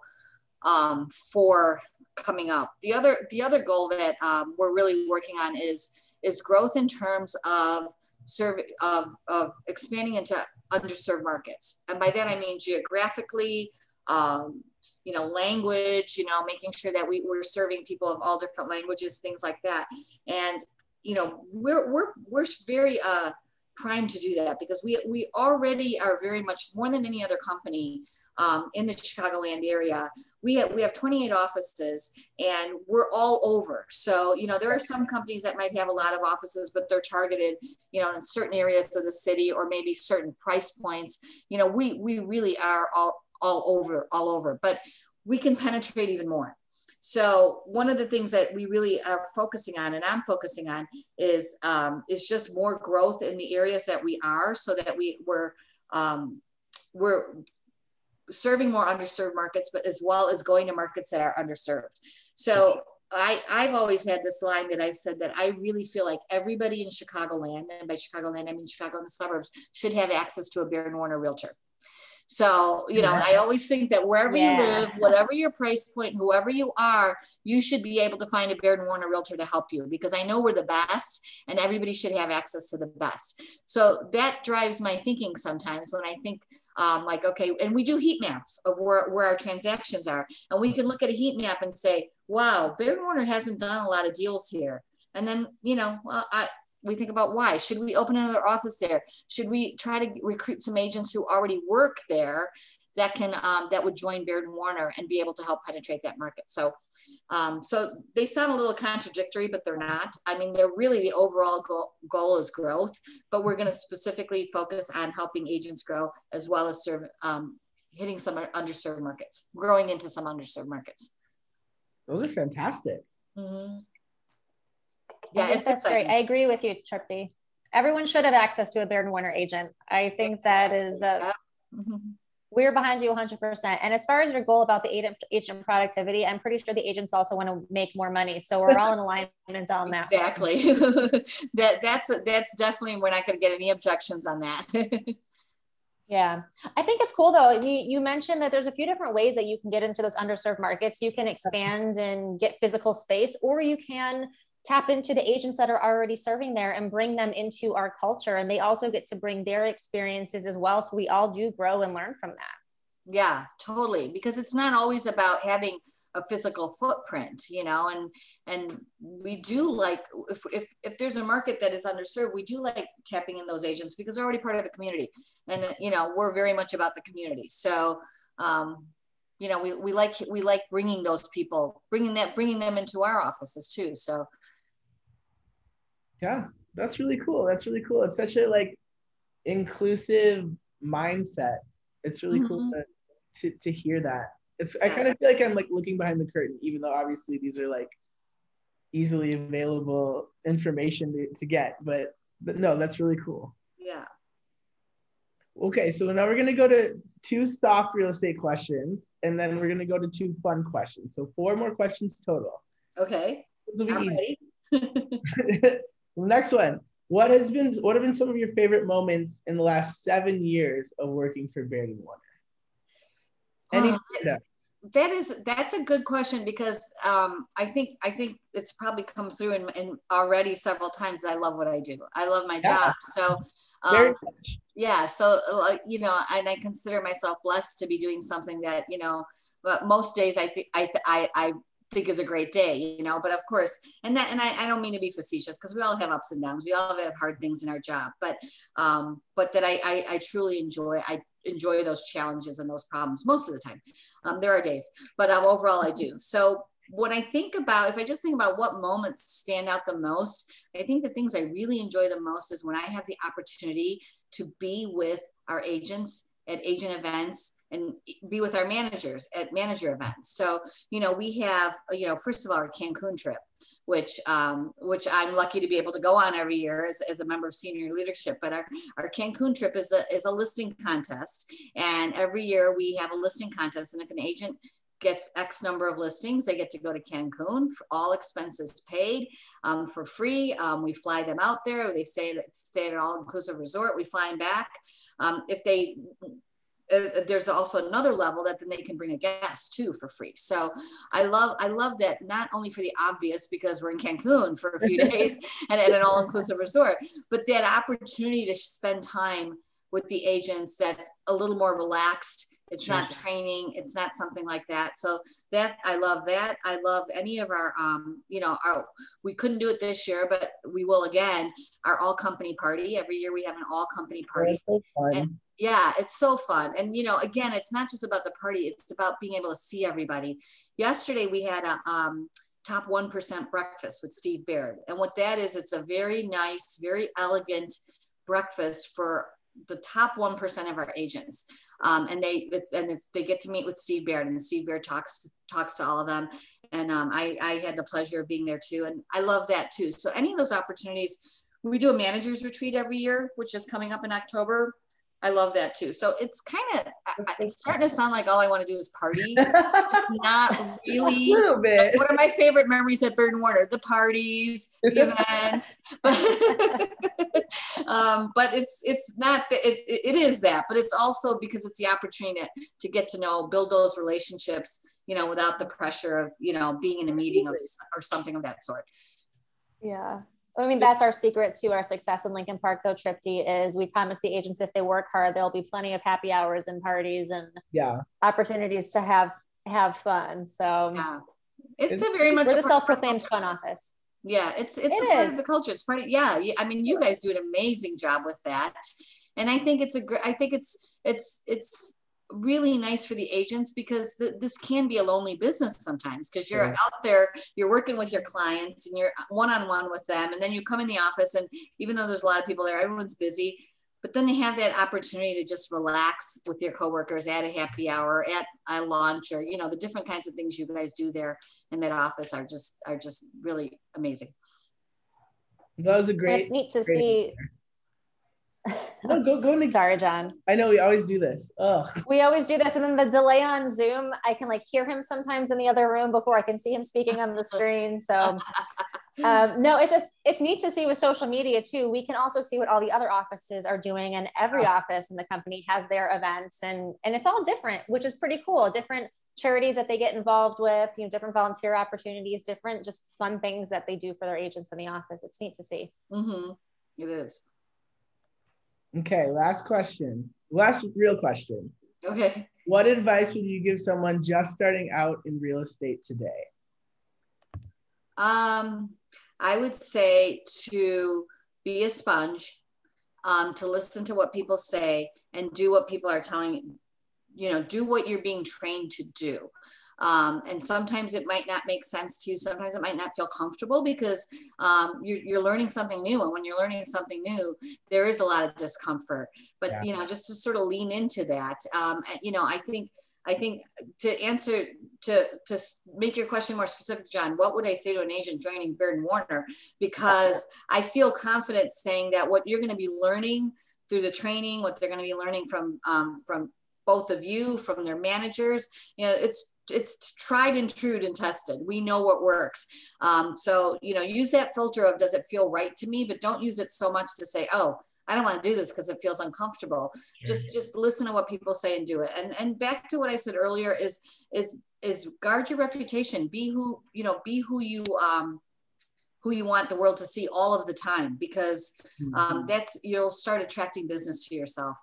um, for coming up. The other the other goal that um, we're really working on is is growth in terms of serve of, of expanding into underserved markets. And by that i mean geographically um, you know, language, you know, making sure that we, we're serving people of all different languages, things like that. And, you know, we're, we're, we're very, uh, primed to do that because we we already are very much more than any other company um, in the Chicagoland area. We have we have 28 offices and we're all over. So you know there are some companies that might have a lot of offices, but they're targeted you know in certain areas of the city or maybe certain price points. You know we we really are all all over all over, but we can penetrate even more. So one of the things that we really are focusing on, and I'm focusing on, is um, is just more growth in the areas that we are, so that we we're um, we're serving more underserved markets, but as well as going to markets that are underserved. So I, I've always had this line that I've said that I really feel like everybody in Chicagoland, and by Chicagoland, I mean Chicago and the suburbs, should have access to a Baird Warner realtor. So, you know, I always think that wherever yeah. you live, whatever your price point, whoever you are, you should be able to find a Baird and Warner realtor to help you because I know we're the best and everybody should have access to the best. So that drives my thinking sometimes when I think um, like, okay, and we do heat maps of where, where our transactions are. And we can look at a heat map and say, wow, Baird and Warner hasn't done a lot of deals here. And then, you know, well, I, we think about why should we open another office there should we try to recruit some agents who already work there that can um, that would join Baird and Warner and be able to help penetrate that market. So, um, so they sound a little contradictory, but they're not. I mean, they're really the overall goal, goal is growth, but we're going to specifically focus on helping agents grow as well as serve um, hitting some underserved markets, growing into some underserved markets. Those are fantastic. Mm-hmm yeah, it's that's exciting. great. I agree with you, Tripti. Everyone should have access to a Baird and Warner agent. I think exactly. that is a, mm-hmm. we're behind you 100%. And as far as your goal about the agent, agent productivity, I'm pretty sure the agents also want to make more money. So we're all in alignment on that. Exactly. that that's that's definitely we're not going to get any objections on that. Yeah, I think it's cool though. You, you mentioned that there's a few different ways that you can get into those underserved markets. You can expand and get physical space, or you can tap into the agents that are already serving there and bring them into our culture. And they also get to bring their experiences as well. So we all do grow and learn from that. Yeah totally. Because it's not always about having a physical footprint you know and and we do like if if, if there's a market that is underserved we do like tapping in those agents because they're already part of the community. And you know we're very much about the community. So um you know we, we like we like bringing those people bringing that bringing them into our offices too. So yeah, that's really cool. That's really cool. It's such a like inclusive mindset. It's really mm-hmm. cool to, to, to hear that. It's I kind of feel like I'm like looking behind the curtain, even though obviously these are like easily available information to, to get. But but no, that's really cool. Yeah. Okay, so now we're gonna go to two soft real estate questions, and then we're gonna go to two fun questions. So four more questions total. Okay. Next one. What has been what have been some of your favorite moments in the last seven years of working for and Warner? Any uh, that is that's a good question because um, I think I think it's probably come through in, in already several times. I love what I do. I love my yeah. job. So um, yeah, so like you know, and I consider myself blessed to be doing something that you know. But most days I think I, I I think is a great day, you know. But of course, and that, and I, I don't mean to be facetious because we all have ups and downs. We all have hard things in our job, but um, but that I, I, I truly enjoy. I enjoy those challenges and those problems most of the time. Um, there are days, but um, overall I do. So when I think about, if I just think about what moments stand out the most, I think the things I really enjoy the most is when I have the opportunity to be with our agents at agent events and be with our managers at manager events. So, you know, we have, you know, first of all, our Cancun trip, which um, which I'm lucky to be able to go on every year as, as a member of senior leadership. But our, our Cancun trip is a, is a listing contest. And every year we have a listing contest. And if an agent gets X number of listings, they get to go to Cancun for all expenses paid um, for free. Um, we fly them out there. They stay at, stay at an all inclusive resort. We fly them back. Um, if they uh, there's also another level that then they can bring a guest too for free. So I love I love that not only for the obvious because we're in Cancun for a few days and at an all-inclusive resort, but that opportunity to spend time with the agents that's a little more relaxed It's not training. It's not something like that. So that I love that. I love any of our, um, you know, our we couldn't do it this year, but we will again. Our all company party every year. We have an all company party. So and, yeah, it's so fun. And you know, again, it's not just about the party. It's about being able to see everybody. Yesterday we had a um, top 1% breakfast with Steve Baird. And what that is, it's a very nice, very elegant breakfast for the top 1% of our agents. Um, and they, and it's, they get to meet with Steve Baird and Steve Baird talks, talks to all of them. And um, I, I had the pleasure of being there too. And I love that too. So any of those opportunities, we do a manager's retreat every year, which is coming up in October. I love that too. So it's kind of it's starting to sound like all I want to do is party. not really. A little bit. One of my favorite memories at Baird Warner: the parties, the events. um, but it's it's not that it, it is that, but it's also because it's the opportunity to get to know, build those relationships. You know, without the pressure of you know being in a meeting or, or something of that sort. Yeah. I mean, that's our secret to our success in Lincoln Park, though, Tripti, is we promise the agents if they work hard, there'll be plenty of happy hours and parties and yeah opportunities to have have fun. So yeah. it's, it's a very much we're the self-proclaimed fun office. Yeah, it's it's it part of the culture. It's part of yeah. I mean, you guys do an amazing job with that, and I think it's a great. I think it's it's it's really nice for the agents because th- this can be a lonely business sometimes because you're yeah. out there you're working with your clients and you're uh, one-on-one with them and then you come in the office and even though there's a lot of people there everyone's busy but then you have that opportunity to just relax with your coworkers at a happy hour at a lunch or you know the different kinds of things you guys do there in that office are just are just really amazing that was a great and it's neat to see no, go go Nick. Sorry, John. I know we always do this. Oh. We always do this, and then the delay on Zoom, I can like hear him sometimes in the other room before I can see him speaking on the screen. So, um, no, it's just it's neat to see with social media too. We can also see what all the other offices are doing, and every office in the company has their events, and and it's all different, which is pretty cool. Different charities that they get involved with, you know, different volunteer opportunities, different just fun things that they do for their agents in the office. It's neat to see. Mm-hmm. It is. Okay, last question. Last real question. Okay. What advice would you give someone just starting out in real estate today? Um, I would say to be a sponge, um, to listen to what people say and do what people are telling you. You know, do what you're being trained to do. Um, and sometimes it might not make sense to you. Sometimes it might not feel comfortable because um, you're, you're, learning something new. And when you're learning something new, there is a lot of discomfort. But, yeah. you know, just to sort of lean into that, um, you know, I think I think to answer to to make your question more specific, John, what would I say to an agent joining Baird and Warner? Because I feel confident saying that what you're going to be learning through the training, what they're going to be learning from um, from both of you, from their managers, you know, it's it's tried and true and tested. We know what works. Um, so, you know, use that filter of does it feel right to me, but don't use it so much to say, oh, I don't want to do this because it feels uncomfortable. Just just listen to what people say and do it. And and back to what I said earlier is is is guard your reputation. Be who, you know, be who you um who you want the world to see all of the time because um, mm-hmm. that's you'll start attracting business to yourself.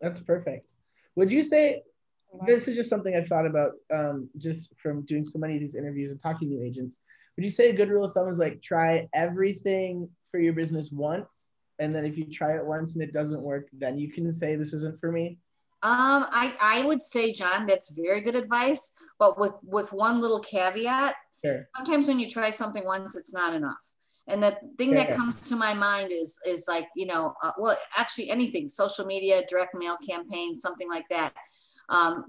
That's perfect. Would you say this is just something I've thought about um, just from doing so many of these interviews and talking to agents. Would you say a good rule of thumb is like try everything for your business once, and then if you try it once and it doesn't work, then you can say this isn't for me? Um, I, I would say, John, that's very good advice, but with with one little caveat. Sure. Sometimes when you try something once, it's not enough. And the thing that comes to my mind is is like you know, uh, well, actually anything, social media, direct mail campaign, something like that um,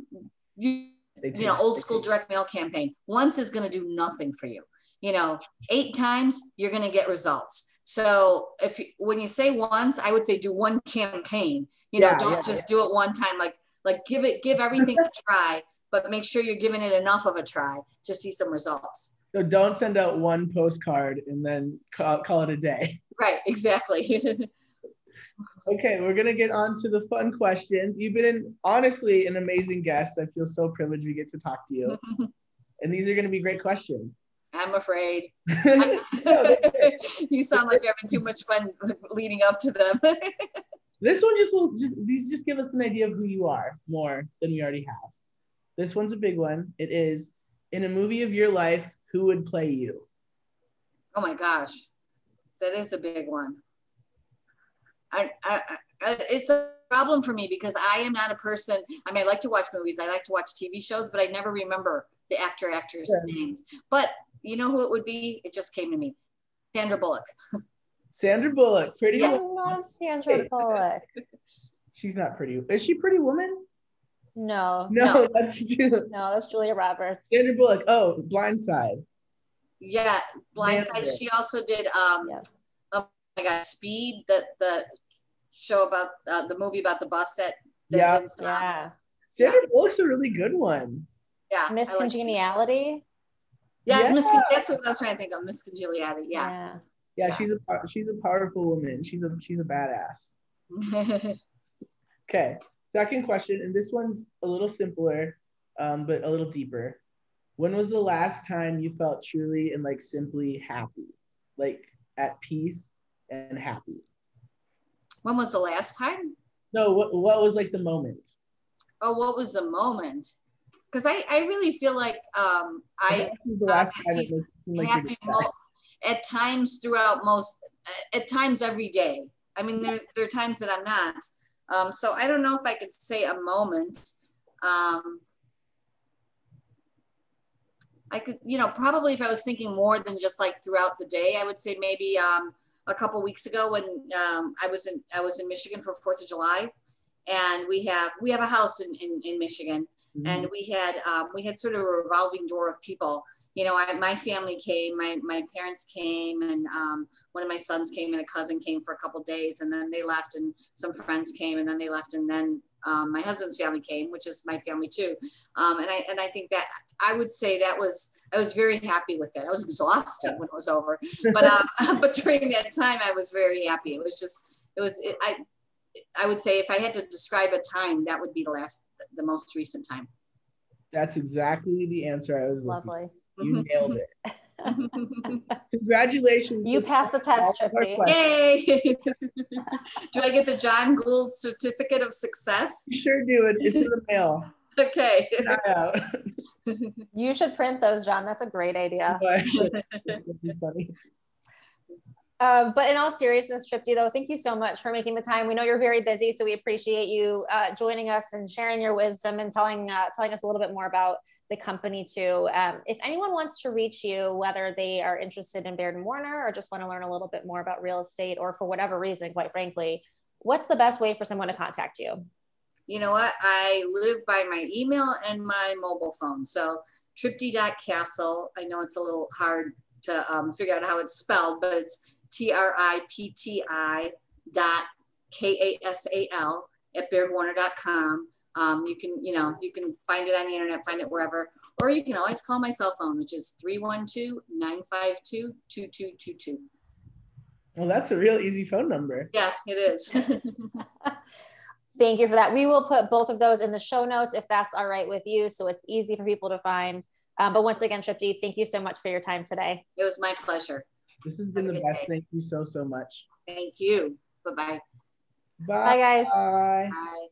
you, you know, old school direct mail campaign. Once is going to do nothing for you. You know, eight times you're going to get results. So if you, when you say once, I would say do one campaign. You know, yeah, don't yeah, just yeah. do it one time. Like like give it give everything a try, but make sure you're giving it enough of a try to see some results. So don't send out one postcard and then call, call it a day. Right, exactly. okay, we're gonna get on to the fun questions. You've been an, honestly an amazing guest. I feel so privileged we get to talk to you. and these are gonna be great questions. I'm afraid. you sound like you're having too much fun leading up to them. This one just will just these just give us an idea of who you are more than we already have. This one's a big one. It is in a movie of your life, who would play you? Oh my gosh, that is a big one. I, I, I, it's a problem for me because I am not a person. I mean, I like to watch movies, I like to watch TV shows, but I never remember the actor actors' yeah. names. But you know who it would be? It just came to me. Sandra Bullock. Sandra Bullock, pretty. I love Sandra Bullock. She's not pretty. Is she Pretty Woman? No. No, no. that's no, that's Julia Roberts. Sandra Bullock. Oh, Blindside. Yeah, Blindside. She also did. Um, yeah. Oh got Speed. The the show about uh, the movie about the bus that. that yeah. Yeah. Sandra yeah. Bullock's a really good one. Yeah. Miss like Congeniality. Yes, yeah. Miss. That's what I was trying to think of. Miss Congeniality. Yeah. yeah. Yeah, she's a she's a powerful woman. She's a she's a badass. okay, second question, and this one's a little simpler, um, but a little deeper. When was the last time you felt truly and like simply happy, like at peace and happy? When was the last time? No, what what was like the moment? Oh, what was the moment? Because I I really feel like um I the last uh, time it was like happy mo- at times throughout most at times every day i mean there, there are times that i'm not um, so i don't know if i could say a moment um, i could you know probably if i was thinking more than just like throughout the day i would say maybe um, a couple weeks ago when um, i was in i was in michigan for fourth of july and we have we have a house in in, in michigan mm-hmm. and we had um, we had sort of a revolving door of people you know, I, my family came, my, my parents came, and um, one of my sons came, and a cousin came for a couple days, and then they left, and some friends came, and then they left, and then um, my husband's family came, which is my family too. Um, and I and I think that I would say that was I was very happy with it. I was exhausted when it was over, but um, but during that time, I was very happy. It was just it was it, I I would say if I had to describe a time, that would be the last the most recent time. That's exactly the answer I was lovely. Looking. You nailed it. Congratulations. You passed the test, Tripti. Yay! do I get the John Gould certificate of success? You sure do. It. It's in the mail. Okay. you should print those, John. That's a great idea. funny. Um, but in all seriousness, Tripti, though, thank you so much for making the time. We know you're very busy, so we appreciate you uh, joining us and sharing your wisdom and telling uh, telling us a little bit more about the company too. Um, if anyone wants to reach you, whether they are interested in Baird and Warner or just want to learn a little bit more about real estate, or for whatever reason, quite frankly, what's the best way for someone to contact you? You know what? I live by my email and my mobile phone. So tripti.kasal. I know it's a little hard to um, figure out how it's spelled, but it's T-R-I-P-T-I dot K-A-S-A-L at bairdwarner.com. Um, you can, you know, you can find it on the internet, find it wherever, or you can always call my cell phone, which is 312-952-2222. Well, that's a real easy phone number. Yeah, it is. Thank you for that. We will put both of those in the show notes if that's all right with you. So it's easy for people to find. Um, but once again, Tripti, thank you so much for your time today. It was my pleasure. This has been the best. Day. Thank you so, so much. Thank you. Bye-bye. Bye. Bye, guys. Bye. Bye.